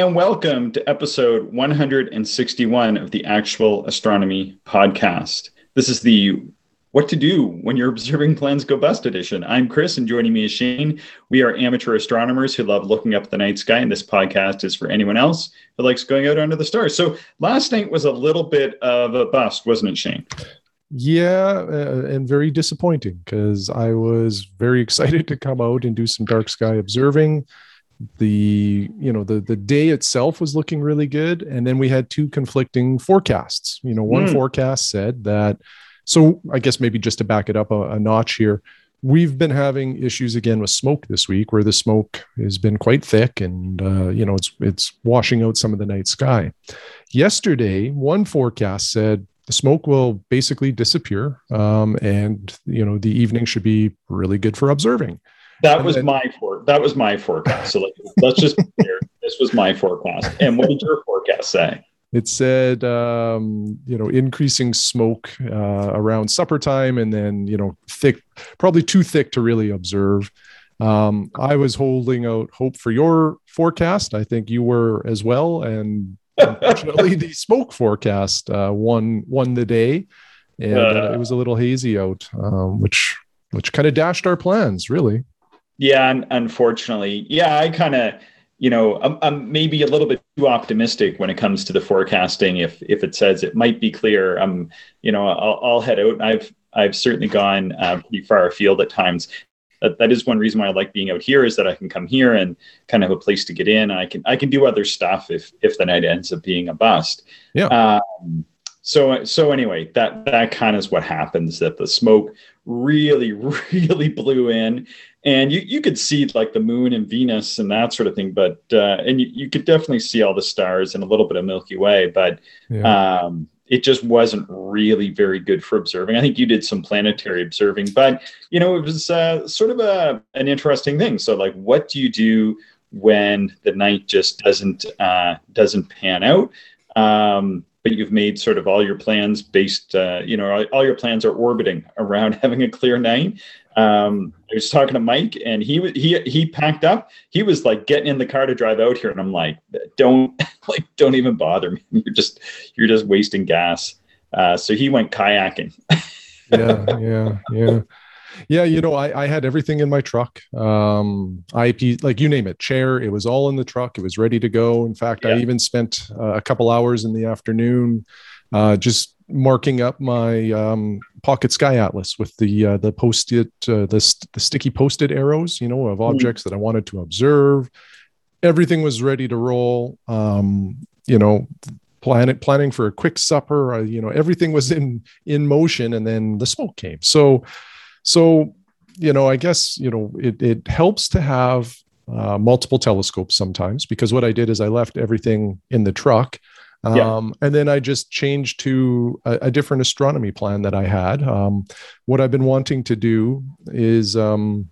and welcome to episode 161 of the Actual Astronomy Podcast. This is the What to Do When Your Observing Plans Go Bust edition. I'm Chris, and joining me is Shane. We are amateur astronomers who love looking up the night sky, and this podcast is for anyone else who likes going out under the stars. So last night was a little bit of a bust, wasn't it, Shane? Yeah, uh, and very disappointing because I was very excited to come out and do some dark sky observing. The you know the the day itself was looking really good, and then we had two conflicting forecasts. You know, one mm. forecast said that. So I guess maybe just to back it up a, a notch here, we've been having issues again with smoke this week, where the smoke has been quite thick, and uh, you know it's it's washing out some of the night sky. Yesterday, one forecast said the smoke will basically disappear um, and you know the evening should be really good for observing that and was then, my for that was my forecast. So like, let's just clear this was my forecast. And what did your forecast say? It said um, you know increasing smoke uh, around supper time and then you know thick probably too thick to really observe. Um, i was holding out hope for your forecast. I think you were as well. And Unfortunately, the smoke forecast uh, won won the day, and uh, it was a little hazy out, um, which which kind of dashed our plans, really. Yeah, unfortunately, yeah, I kind of, you know, I'm, I'm, maybe a little bit too optimistic when it comes to the forecasting. If if it says it might be clear, I'm, you know, I'll, I'll head out. I've I've certainly gone uh, pretty far afield at times that, that is one reason why I like being out here is that I can come here and kind of have a place to get in. I can I can do other stuff if if the night ends up being a bust. Yeah. Um, so so anyway, that that kind of is what happens. That the smoke really really blew in, and you you could see like the moon and Venus and that sort of thing. But uh, and you, you could definitely see all the stars and a little bit of Milky Way. But yeah. um, it just wasn't really very good for observing. I think you did some planetary observing, but you know, it was uh, sort of a an interesting thing. So, like, what do you do when the night just doesn't uh, doesn't pan out? Um, but you've made sort of all your plans based, uh, you know, all, all, your plans are orbiting around having a clear night. Um, I was talking to Mike, and he he he packed up. He was like getting in the car to drive out here, and I'm like, don't like don't even bother me. You're just you're just wasting gas. Uh, so he went kayaking. yeah, yeah, yeah. Yeah, you know, I, I had everything in my truck. Um, IP, like you name it, chair, it was all in the truck. It was ready to go. In fact, yeah. I even spent uh, a couple hours in the afternoon uh, just marking up my um, pocket sky atlas with the uh, the post-it uh, the, st- the sticky post-it arrows you know of mm. objects mm. that i wanted to observe everything was ready to roll um, you know planning planning for a quick supper uh, you know everything was in in motion and then the smoke came so so you know i guess you know it, it helps to have uh, multiple telescopes sometimes because what i did is i left everything in the truck um. And then I just changed to a, a, different astronomy plan that I had. Um, what I've been wanting to do is, um,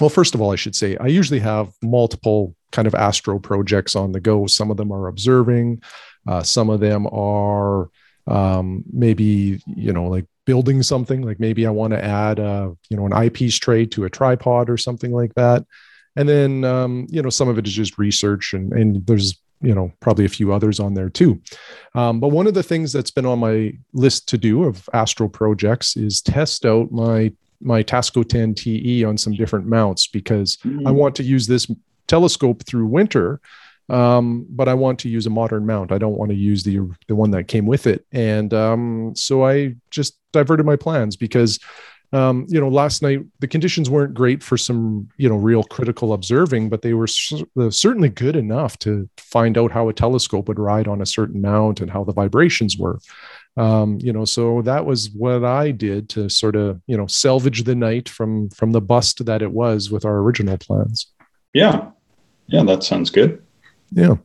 well, first of all, I should say I usually have multiple kind of astro projects on the go. Some of them are observing, uh, some of them are um, maybe you know like building something. Like maybe I want to add a you know an eyepiece tray to a tripod or something like that. And then um, you know some of it is just research, and and there's you know probably a few others on there too. Um, but one of the things that's been on my list to do of astro projects is test out my my tasco 10 te on some different mounts because mm-hmm. i want to use this telescope through winter um, but i want to use a modern mount. I don't want to use the the one that came with it. And um, so i just diverted my plans because um, you know, last night the conditions weren't great for some, you know, real critical observing, but they were certainly good enough to find out how a telescope would ride on a certain mount and how the vibrations were. Um, you know, so that was what I did to sort of, you know, salvage the night from from the bust that it was with our original plans. Yeah, yeah, that sounds good. Yeah.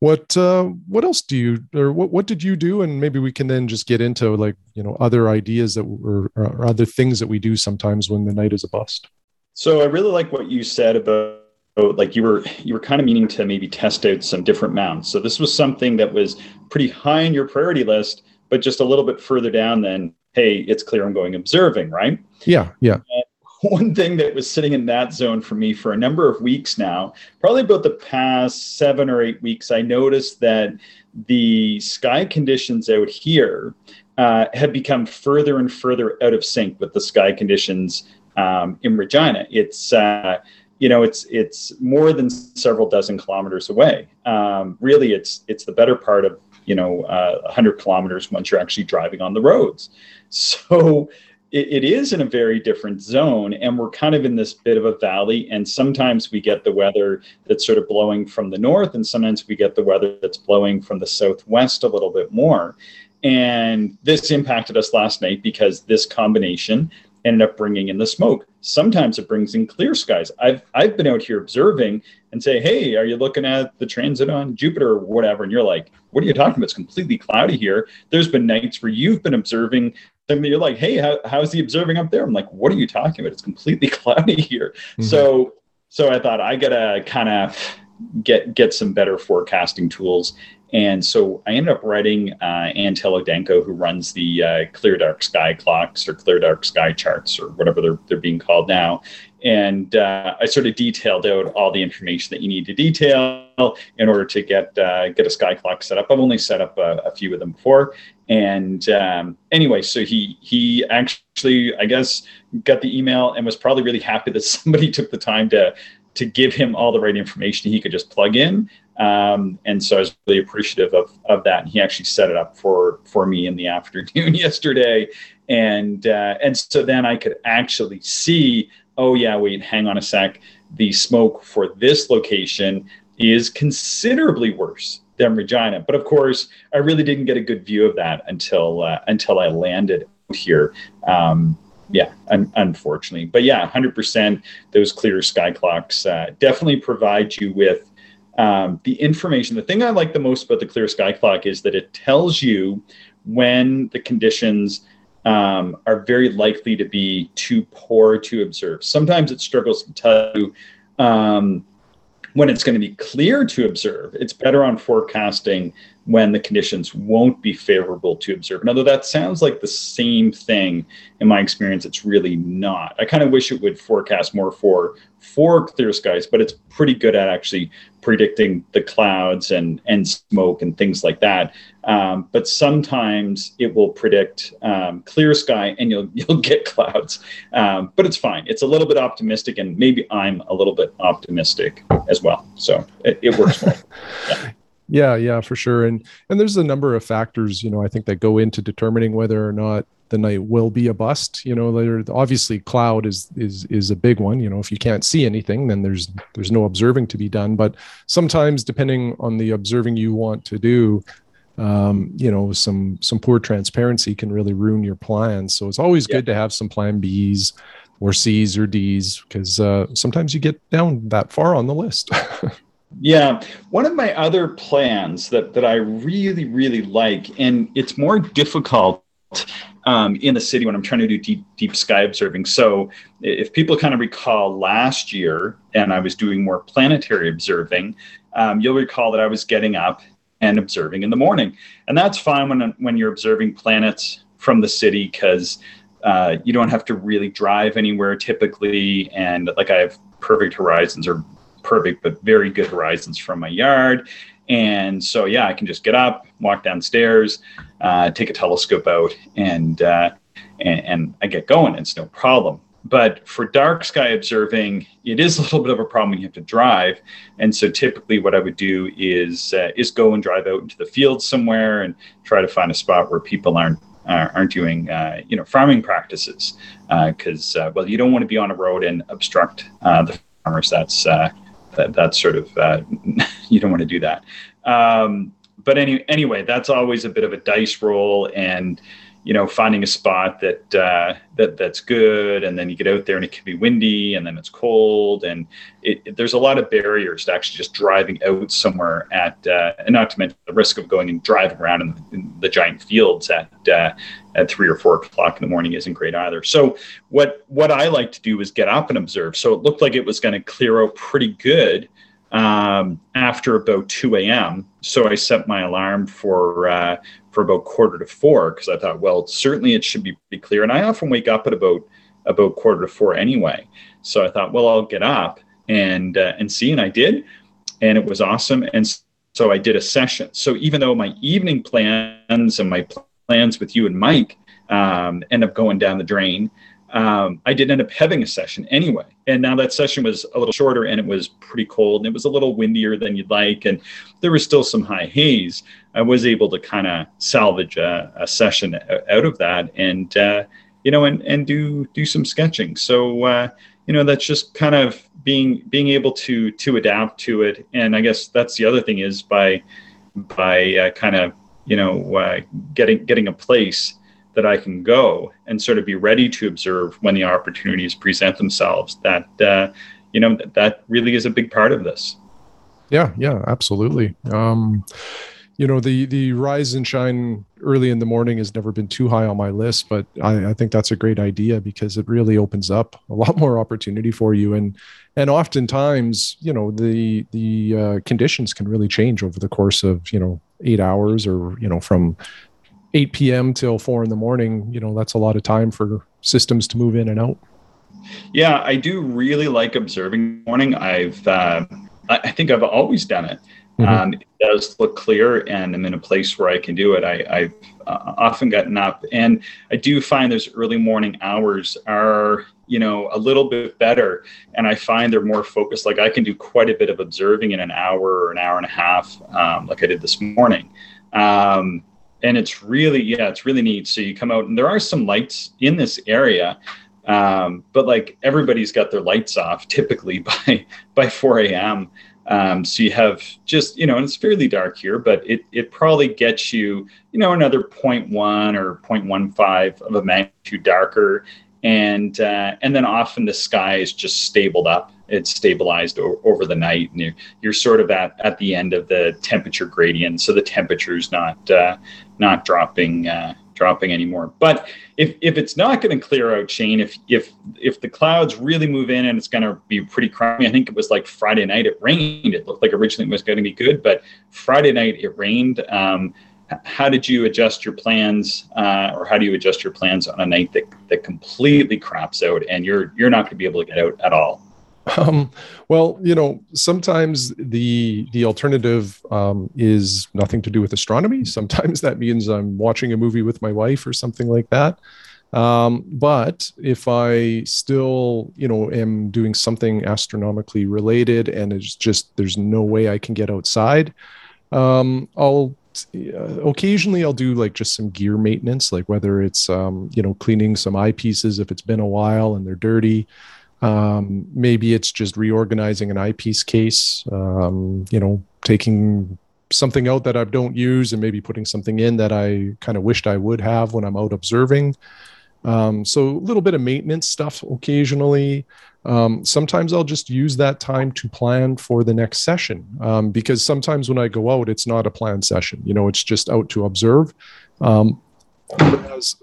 What uh, what else do you or what what did you do? And maybe we can then just get into like you know other ideas that or, or other things that we do sometimes when the night is a bust. So I really like what you said about like you were you were kind of meaning to maybe test out some different mounts. So this was something that was pretty high on your priority list, but just a little bit further down than hey, it's clear I'm going observing, right? Yeah, yeah. And one thing that was sitting in that zone for me for a number of weeks now, probably about the past seven or eight weeks, I noticed that the sky conditions out here uh, have become further and further out of sync with the sky conditions um, in Regina. It's uh, you know it's it's more than several dozen kilometers away. Um, really, it's it's the better part of you know uh, 100 kilometers once you're actually driving on the roads. So it, it is in a very different zone and we're kind of in this bit of a valley and sometimes we get the weather that's sort of blowing from the north and sometimes we get the weather that's blowing from the southwest a little bit more and this impacted us last night because this combination ended up bringing in the smoke. Sometimes it brings in clear skies. I've I've been out here observing and say, "Hey, are you looking at the transit on Jupiter or whatever?" And you're like, "What are you talking about? It's completely cloudy here." There's been nights where you've been observing and you're like, hey, how, how's he observing up there? I'm like, what are you talking about? It's completely cloudy here. Mm-hmm. So, so I thought I gotta kind of get get some better forecasting tools. And so I ended up writing uh, Ann who runs the uh, Clear Dark Sky clocks or Clear Dark Sky charts or whatever they're, they're being called now. And uh, I sort of detailed out all the information that you need to detail in order to get uh, get a sky clock set up. I've only set up a, a few of them before, and um, anyway, so he he actually, I guess, got the email and was probably really happy that somebody took the time to to give him all the right information he could just plug in. Um, and so I was really appreciative of, of that. And he actually set it up for for me in the afternoon yesterday, and uh, and so then I could actually see. Oh yeah, wait, hang on a sec. The smoke for this location is considerably worse than Regina. But of course, I really didn't get a good view of that until uh, until I landed here. Um, yeah, un- unfortunately. But yeah, 100% those clear sky clocks uh, definitely provide you with um, the information. The thing I like the most about the clear sky clock is that it tells you when the conditions um, are very likely to be too poor to observe. Sometimes it struggles to tell you um, when it's going to be clear to observe, it's better on forecasting when the conditions won't be favorable to observe. And although that sounds like the same thing, in my experience, it's really not. I kind of wish it would forecast more for for clear skies, but it's pretty good at actually predicting the clouds and and smoke and things like that. Um, but sometimes it will predict um, clear sky and you'll you'll get clouds. Um, but it's fine. It's a little bit optimistic, and maybe I'm a little bit optimistic as well. So it, it works well. Yeah. Yeah, yeah, for sure. And and there's a number of factors, you know, I think that go into determining whether or not the night will be a bust you know there obviously cloud is is is a big one you know if you can't see anything then there's there's no observing to be done but sometimes depending on the observing you want to do um, you know some some poor transparency can really ruin your plans so it's always yeah. good to have some plan b's or c's or d's because uh, sometimes you get down that far on the list Yeah, one of my other plans that that I really really like, and it's more difficult um, in the city when I'm trying to do deep, deep sky observing. So, if people kind of recall last year, and I was doing more planetary observing, um, you'll recall that I was getting up and observing in the morning, and that's fine when when you're observing planets from the city because uh, you don't have to really drive anywhere typically, and like I have perfect horizons or perfect but very good horizons from my yard and so, yeah, I can just get up, walk downstairs, uh, take a telescope out, and, uh, and, and I get going. It's no problem. But for dark sky observing, it is a little bit of a problem when you have to drive. And so, typically, what I would do is uh, is go and drive out into the field somewhere and try to find a spot where people aren't uh, aren't doing uh, you know farming practices because uh, uh, well you don't want to be on a road and obstruct uh, the farmers that's uh, that that's sort of uh, you don't want to do that. Um, but any, anyway, that's always a bit of a dice roll, and you know, finding a spot that uh, that that's good, and then you get out there and it can be windy, and then it's cold, and it, it, there's a lot of barriers to actually just driving out somewhere at, uh, and not to mention the risk of going and driving around in, in the giant fields at uh, at three or four o'clock in the morning isn't great either. So what what I like to do is get up and observe. So it looked like it was going to clear out pretty good um, after about 2 a.m. So I set my alarm for uh, for about quarter to four because I thought, well, certainly it should be pretty clear. And I often wake up at about about quarter to four anyway. So I thought, well, I'll get up and uh, and see, and I did, and it was awesome. And so I did a session. So even though my evening plans and my plans with you and Mike um, end up going down the drain, um, I did end up having a session anyway. And now that session was a little shorter and it was pretty cold and it was a little windier than you'd like. And there was still some high haze. I was able to kind of salvage a, a, session out of that and, uh, you know, and, and do, do some sketching. So, uh, you know, that's just kind of being, being able to, to adapt to it. And I guess that's the other thing is by, by uh, kind of, you know, uh, getting, getting a place that I can go and sort of be ready to observe when the opportunities present themselves. That uh, you know that, really is a big part of this. Yeah, yeah, absolutely. Um, you know, the the rise and shine early in the morning has never been too high on my list, but I, I think that's a great idea because it really opens up a lot more opportunity for you and and oftentimes you know the the uh, conditions can really change over the course of you know eight hours or you know from 8 p.m. till four in the morning, you know, that's a lot of time for systems to move in and out. Yeah, I do really like observing morning. I've, uh, I think I've always done it. Mm-hmm. Um, it does look clear, and I'm in a place where I can do it. I, have uh, often gotten up, and I do find those early morning hours are, you know, a little bit better, and I find they're more focused. Like I can do quite a bit of observing in an hour or an hour and a half, um, like I did this morning. Um, and it's really yeah it's really neat. So you come out and there are some lights in this area um, but like everybody's got their lights off typically by by 4 a.m um, so you have just you know and it's fairly dark here but it it probably gets you you know another 0.1 or 0.15 of a magnitude darker. And uh, and then often the sky is just stabled up it's stabilized o- over the night and you're, you're, sort of at, at the end of the temperature gradient so the temperature is not uh, not dropping uh, dropping anymore. But if if it's not going to clear out shane if if if the clouds really move in and it's going to be pretty crummy i think it was like friday night it rained. It looked like originally it was going to be good but friday night it rained. Um, how did you adjust your plans uh, or how do you adjust your plans on a night that, that completely craps out and you're you're not going to be able to get out at all um, well, you know, sometimes the the alternative um, is nothing to do with astronomy. Sometimes that means I'm watching a movie with my wife or something like that. Um, but if I still, you know, am doing something astronomically related and it's just there's no way I can get outside, um, I'll uh, occasionally I'll do like just some gear maintenance, like whether it's um, you know cleaning some eyepieces if it's been a while and they're dirty. Um, maybe it's just reorganizing an eyepiece case, um, you know, taking something out that I don't use and maybe putting something in that I kind of wished I would have when I'm out observing. Um, so a little bit of maintenance stuff occasionally. Um, sometimes I'll just use that time to plan for the next session um, because sometimes when I go out, it's not a planned session. You know, it's just out to observe. Um,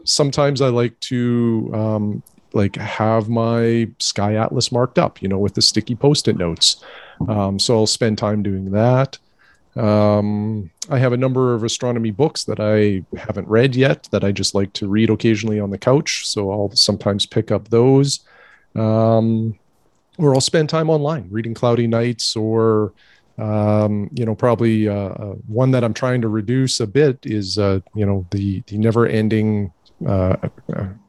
sometimes I like to um, like have my Sky Atlas marked up, you know, with the sticky post-it notes. Um, so I'll spend time doing that. Um, I have a number of astronomy books that I haven't read yet that I just like to read occasionally on the couch. So I'll sometimes pick up those. Um, or I'll spend time online reading Cloudy Nights or um, you know, probably uh, uh, one that I'm trying to reduce a bit is, uh, you know, the the never ending uh,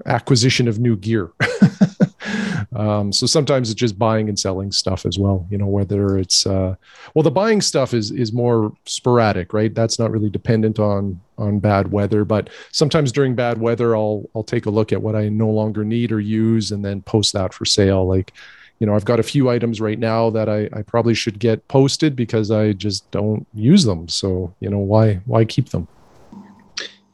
acquisition of new gear. um, so sometimes it's just buying and selling stuff as well. You know, whether it's uh, well, the buying stuff is is more sporadic, right? That's not really dependent on on bad weather. But sometimes during bad weather, I'll I'll take a look at what I no longer need or use, and then post that for sale. Like, you know, I've got a few items right now that I, I probably should get posted because I just don't use them. So you know, why why keep them?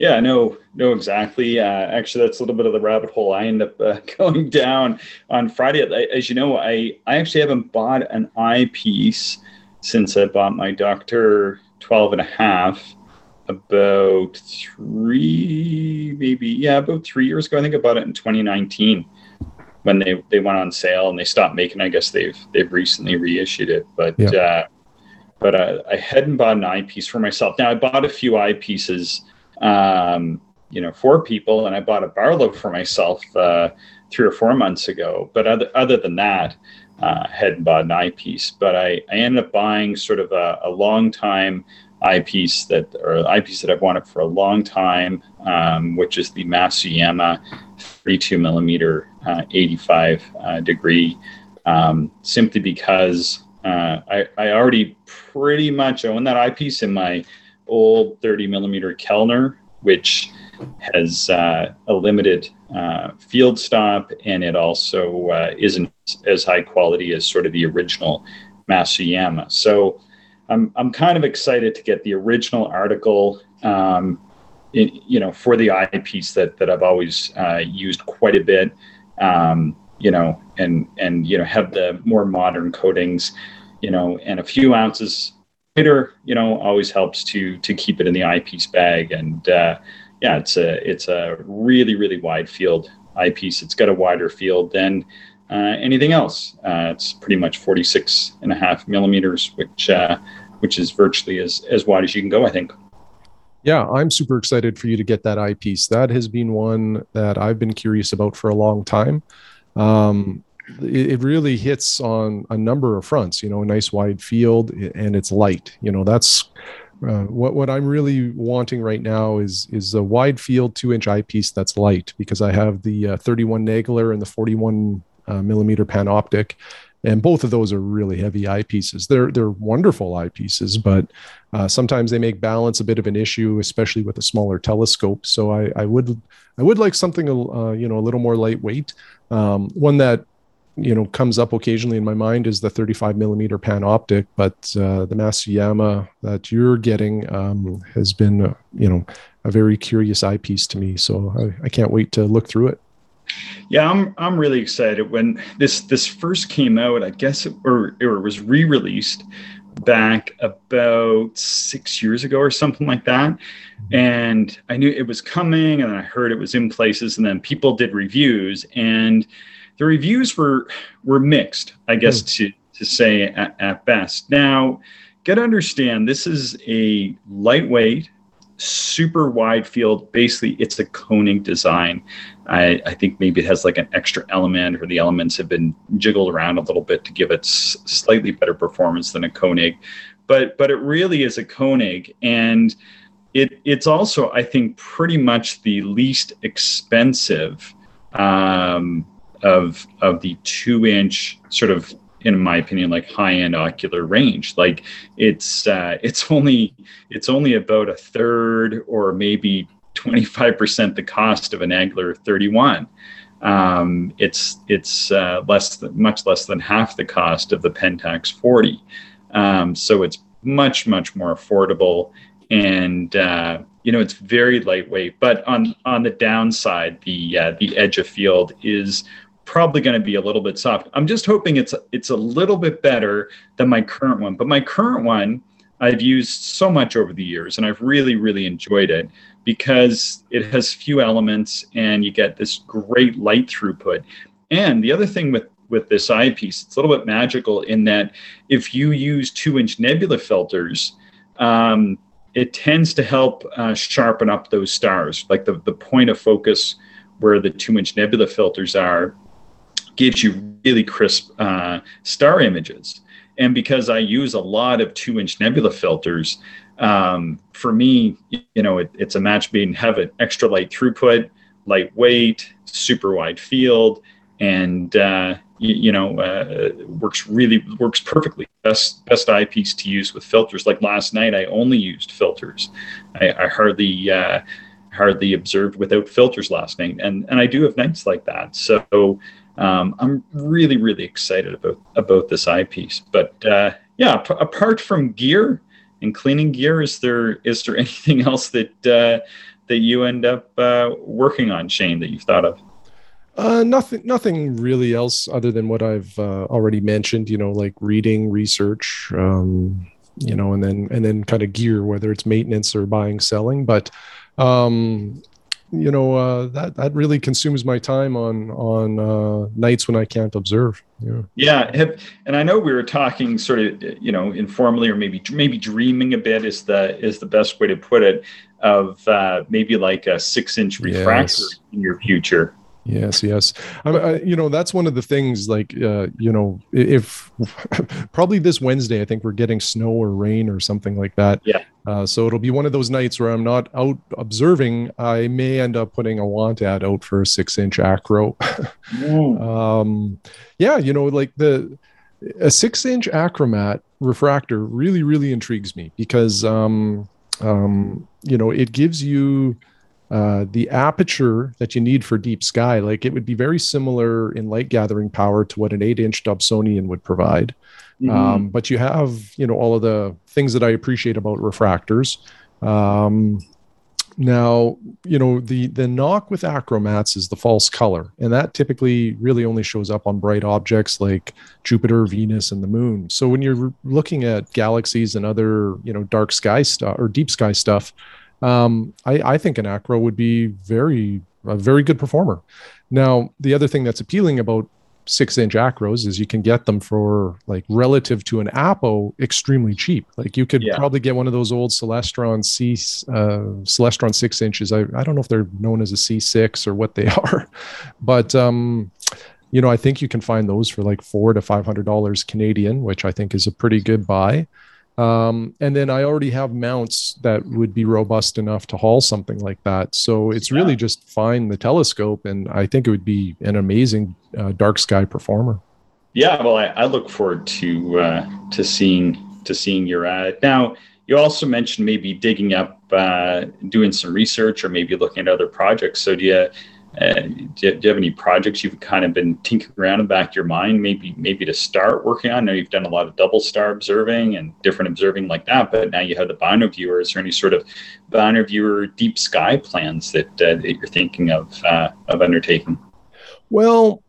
Yeah, no, no, exactly. Uh, actually, that's a little bit of the rabbit hole I end up uh, going down on Friday. As you know, I, I actually haven't bought an eyepiece since I bought my Docter 12 and a half about three, maybe, yeah, about three years ago. I think I bought it in 2019 when they, they went on sale and they stopped making. I guess they've they've recently reissued it, but yeah. uh, but I, I hadn't bought an eyepiece for myself. Now I bought a few eyepieces um, you know, for people. And I bought a Barlow for myself uh, three or four months ago. But other other than that, uh, hadn't bought an eyepiece. But I, I ended up buying sort of a, a long time eyepiece that or eyepiece that I've wanted for a long time, um, which is the Masuyama 32 millimeter uh, 85 uh, degree. Um, simply because uh, I, I already pretty much own that eyepiece in my old 30 millimeter Kellner, which has uh, a limited uh, field stop, and it also uh, isn't as high quality as sort of the original Masuyama. So I'm I'm kind of excited to get the original article. Um, in, you know, for the eyepiece that that I've always uh, used quite a bit. Um, you know, and and you know have the more modern coatings. You know, and a few ounces lighter. You know, always helps to to keep it in the eyepiece bag and. Uh, yeah, it's a it's a really really wide field eyepiece. It's got a wider field than uh, anything else. Uh, it's pretty much 46 and a half millimeters, which uh, which is virtually as as wide as you can go, I think. Yeah, I'm super excited for you to get that eyepiece. That has been one that I've been curious about for a long time. Um, it, really hits on a number of fronts. You know, a nice wide field, and it's light. You know, that's uh, what what I'm really wanting right now is is a wide field two inch eyepiece that's light because I have the uh, 31 Nagler and the 41 uh, millimeter panoptic, and both of those are really heavy eyepieces. They're they're wonderful eyepieces, but uh, sometimes they make balance a bit of an issue, especially with a smaller telescope. So I, I would I would like something uh, you know a little more lightweight, um, one that you know comes up occasionally in my mind is the 35 millimeter panoptic but uh, the Masuyama that you're getting um, has been uh, you know a very curious eyepiece to me. So I, I, can't wait to look through it. Yeah i'm i'm really excited. When this this first came out i guess or, or it was re-released back about six years ago or something like that and i knew it was coming and i heard it was in places and then people did reviews and the reviews were were mixed, I guess mm. to to say at, at best. Now, get to understand this is a lightweight, super wide field. Basically, it's a Koenig design. I, I, think maybe it has like an extra element, or the elements have been jiggled around a little bit to give it s- slightly better performance than a Koenig. But but it really is a Koenig, and it it's also I think pretty much the least expensive um, of of the two inch sort of in my opinion like high end ocular range. Like it's uh, it's only it's only about a third or maybe 25% the cost of an Nagler 31 um, it's it's uh, less than much less than half the cost of the Pentax 40 um, so it's much much more affordable and uh, you know it's very lightweight. But on on the downside the uh, the edge of field is probably going to be a little bit soft. I'm just hoping it's it's a little bit better than my current one. But my current one I've used so much over the years and I've really really enjoyed it because it has few elements and you get this great light throughput. And the other thing with with this eyepiece, it's a little bit magical in that if you use two inch nebula filters, um, it tends to help uh, sharpen up those stars, like the, the point of focus where the two inch nebula filters are gives you really crisp uh, star images. And because I use a lot of two inch nebula filters, um, for me, you know, it, it's a match being have an extra light throughput, lightweight, super wide field, and uh, you, you, know, uh, works really works perfectly. Best best eyepiece to use with filters. Like last night, I only used filters. I, I hardly uh, hardly observed without filters last night, and and I do have nights like that. So um, I'm really, really excited about about this eyepiece. But uh, yeah, p- apart from gear and cleaning gear, is there is there anything else that uh, that you end up uh, working on, Shane, that you've thought of? Uh, nothing, nothing really else other than what I've uh, already mentioned. You know, like reading, research, um, you know, and then and then kind of gear, whether it's maintenance or buying, selling. But um, you know uh, that that really consumes my time on on uh, nights when I can't observe. Yeah. Yeah, have, and I know we were talking sort of you know informally or maybe maybe dreaming a bit is the is the best way to put it of uh, maybe like a six inch refractor yes. in your future. Yes, yes. I, I, you know, that's one of the things. Like, uh, you know, if probably this Wednesday, I think we're getting snow or rain or something like that. Yeah. Uh, so it'll be one of those nights where I'm not out observing. I may end up putting a want ad out for a six-inch acro. mm. um, yeah, you know, like the a six-inch achromat refractor really, really intrigues me because, um, um, you know, it gives you uh, the aperture that you need for deep sky, like it would be very similar in light gathering power to what an eight inch Dobsonian would provide. Mm-hmm. Um, but you have, you know, all of the things that I appreciate about refractors. Um, now, you know, the the knock with achromats is the false color, and that typically really only shows up on bright objects like Jupiter, Venus, and the Moon. So when you're looking at galaxies and other, you know, dark sky stuff or deep sky stuff, um, I, I think an acro would be very a very good performer. Now, the other thing that's appealing about six inch acros is you can get them for like relative to an apo extremely cheap like you could yeah. probably get one of those old celestron c uh, celestron six inches I, I don't know if they're known as a c6 or what they are but um you know i think you can find those for like four to five hundred dollars canadian which i think is a pretty good buy um, and then I already have mounts that would be robust enough to haul something like that. So it's really just find the telescope, and I think it would be an amazing uh, dark sky performer. Yeah, well, I, I look forward to uh, to seeing to seeing your ad. Now, you also mentioned maybe digging up, uh, doing some research, or maybe looking at other projects. So, do you uh, do, you, do, you, have any projects you've kind of been tinkering around in the back of your mind, maybe maybe to start working on? I know you've done a lot of double star observing and different observing like that, but now you have the bino viewer. Is there any sort of bino viewer deep sky plans that, uh, that you're thinking of uh, of undertaking? Well,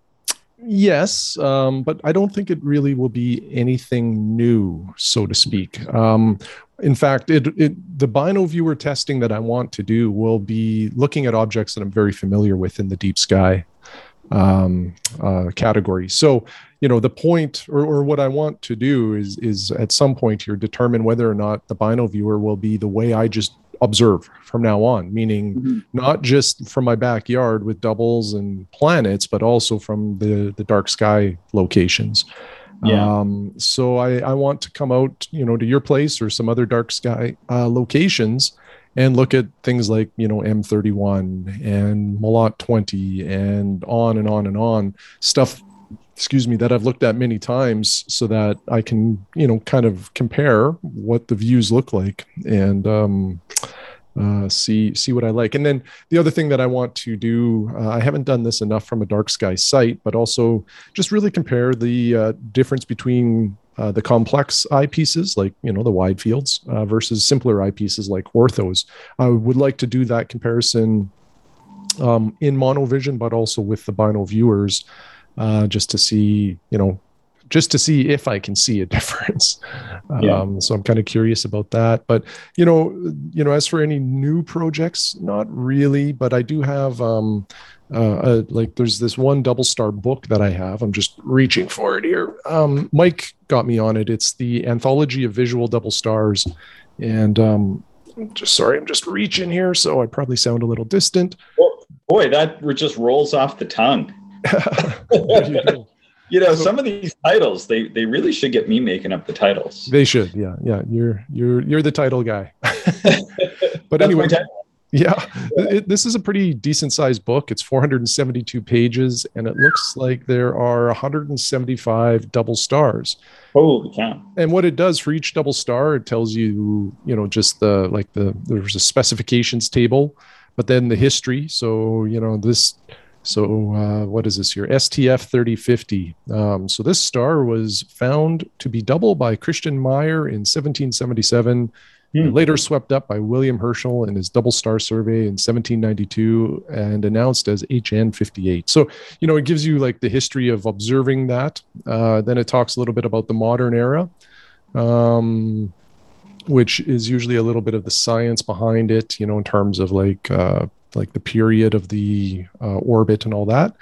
yes, um, but I don't think it really will be anything new, so to speak. Um, in fact, it, it, the bino viewer testing that I want to do will be looking at objects that I'm very familiar with in the deep sky um, uh, category. So, you know, the point or, or what I want to do is is at some point here determine whether or not the bino viewer will be the way I just observe from now on, meaning mm-hmm. not just from my backyard with doubles and planets, but also from the the dark sky locations. Yeah. Um, so I, I want to come out, you know, to your place or some other dark sky uh, locations and look at things like, you know, M31 and Melotte 20 and on and on and on stuff, excuse me, that I've looked at many times so that I can, you know, kind of compare what the views look like. And, um, uh, see see what I like. And then the other thing that I want to do, uh, I haven't done this enough from a dark sky site, but also just really compare the uh, difference between uh, the complex eyepieces, like you know the wide fields, uh, versus simpler eyepieces like orthos. I would like to do that comparison um, in monovision, but also with the bino viewers, uh, just to see you know just to see if I can see a difference. Yeah. Um, so I'm kind of curious about that. But you know, you know, as for any new projects, not really. But I do have um, uh, like there's this one double star book that I have. I'm just reaching for it here. Um, Mike got me on it. It's the anthology of visual double stars, and um, just sorry, I'm just reaching here, so I probably sound a little distant. Well, boy, that just rolls off the tongue. You know some of these titles they they really should get me making up the titles. They should yeah yeah. You're you're you're the title guy. But anyway yeah it, this is a pretty decent sized book. It's 472 pages and it looks like there are 175 double stars. Holy cow. And what it does for each double star it tells you you know just the like the there's a specifications table but then the history. So you know this so, uh, what is this here? STF 3050. Um, so, this star was found to be double by Christian Mayer in 1777, hmm. later swept up by William Herschel in his double star survey in 1792 and announced as HN 58. So, you know, it gives you like the history of observing that. Uh, then it talks a little bit about the modern era. Um, which is usually a little bit of the science behind it, you know, in terms of like uh, like the period of the uh, orbit and all that.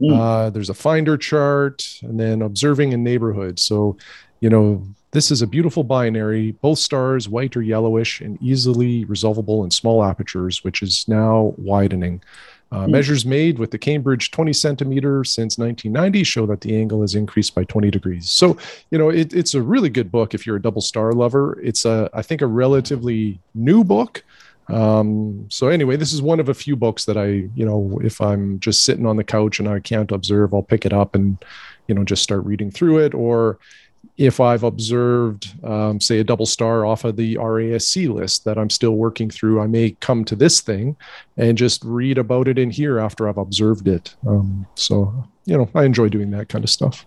Mm. Uh, there's a finder chart and then observing in neighborhood. So, you know, this is a beautiful binary, both stars white or yellowish and easily resolvable in small apertures, which is now widening. Uh, mm. Measures made with the Cambridge 20 centimeter since 1990 show that the angle has increased by 20 degrees. So, you know, it, it's a really good book if you're a double star lover. It's a, I think, a relatively new book. Um, so anyway, this is one of a few books that I, you know, if I'm just sitting on the couch and I can't observe, I'll pick it up and, you know, just start reading through it. Or if I've observed, um, say, a double star off of the RASC list that I'm still working through, I may come to this thing and just read about it in here after I've observed it. Um, so, you know, I enjoy doing that kind of stuff.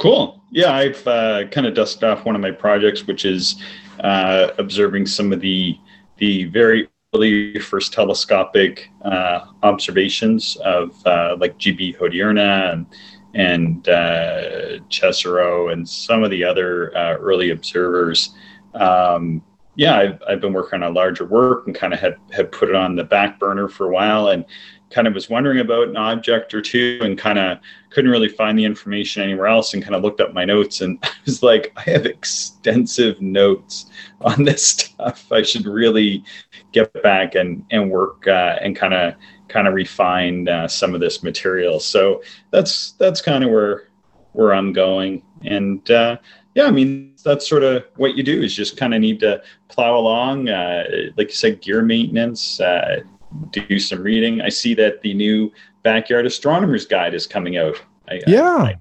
Cool. Yeah, I've uh, kind of dusted off one of my projects, which is uh, observing some of the the very early first telescopic uh, observations of uh, like GB Hodierna and and uh, and some of the other uh, early observers. Um, yeah, I've, I've been working on a larger work and kind of had, had put it on the back burner for a while and kind of was wondering about an object or two and kind of couldn't really find the information anywhere else and kind of looked up my notes and I was like, I have extensive notes on this stuff. I should really get back and, and work uh, and kind of kind of refine uh, some of this material. So that's that's kind of where where I'm going. And uh, yeah, I mean that's sort of what you do is just kind of need to plow along. Uh, like you said, gear maintenance, uh, do some reading. I see that the new backyard astronomer's guide is coming out. I, yeah. I, I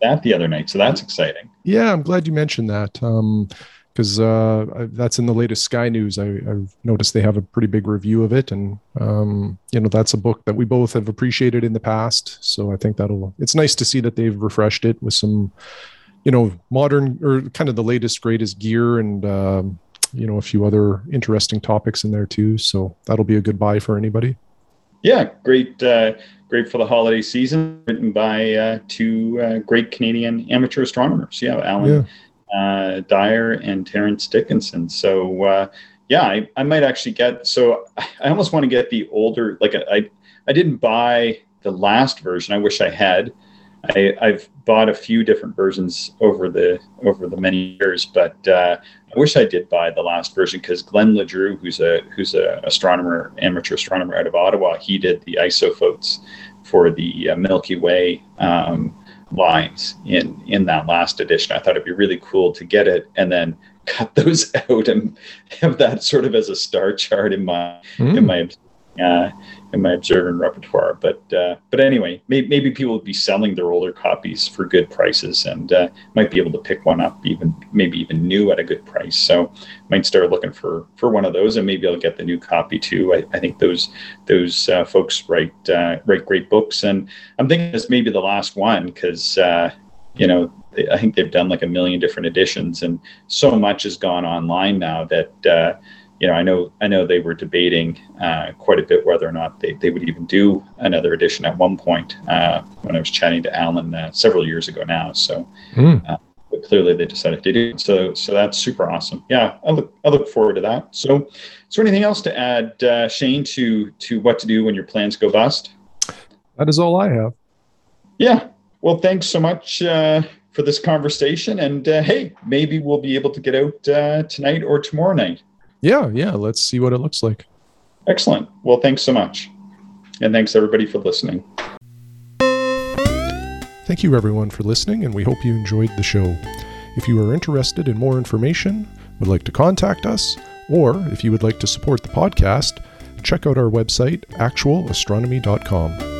that the other night, so that's exciting. Yeah, I'm glad you mentioned that. Um, because uh, that's in the latest Sky News. I, have noticed they have a pretty big review of it, and um, you know that's a book that we both have appreciated in the past. So I think that'll. It's nice to see that they've refreshed it with some, you know, modern or kind of the latest, greatest gear, and um, you know a few other interesting topics in there too. So that'll be a good buy for anybody. Yeah, great, uh, great for the holiday season. Written by uh, two uh, great Canadian amateur astronomers. Yeah, Alan. Yeah uh, Dyer and Terence Dickinson. So uh, yeah, I, I might actually get. So I almost want to get the older. Like I I didn't buy the last version. I wish I had. I, I've bought a few different versions over the over the many years, but uh, I wish I did buy the last version because Glenn LeDrew, who's a who's a astronomer, amateur astronomer out of Ottawa, he did the isophotos for the uh, Milky Way um, lines in in that last edition. I thought it'd be really cool to get it and then cut those out and have that sort of as a star chart in my mm. in my uh, in my observing repertoire. But uh, but anyway, may, maybe people would be selling their older copies for good prices and uh, might be able to pick one up, even maybe even new at a good price. So might start looking for for one of those, and maybe I'll get the new copy too. I, I think those those uh, folks write uh, write great books, and I'm thinking this may be the last one because uh, you know I think they've done like a million different editions, and so much has gone online now that uh, you know, I know I know they were debating uh, quite a bit whether or not they, they would even do another edition at one point uh, when I was chatting to Alan uh, several years ago now. So, mm. but clearly they decided to do so. So that's super awesome. Yeah, I look I look forward to that. So, is there anything else to add, uh, Shane, to to what to do when your plans go bust? That is all I have. Yeah. Well, thanks so much uh, for this conversation. And hey, maybe we'll be able to get out tonight or tomorrow night. Yeah, yeah. Let's see what it looks like. Excellent. Well, thanks so much. And thanks everybody for listening. Thank you everyone for listening, and we hope you enjoyed the show. If you are interested in more information, would like to contact us, or if you would like to support the podcast, check out our website, actualastronomy.com.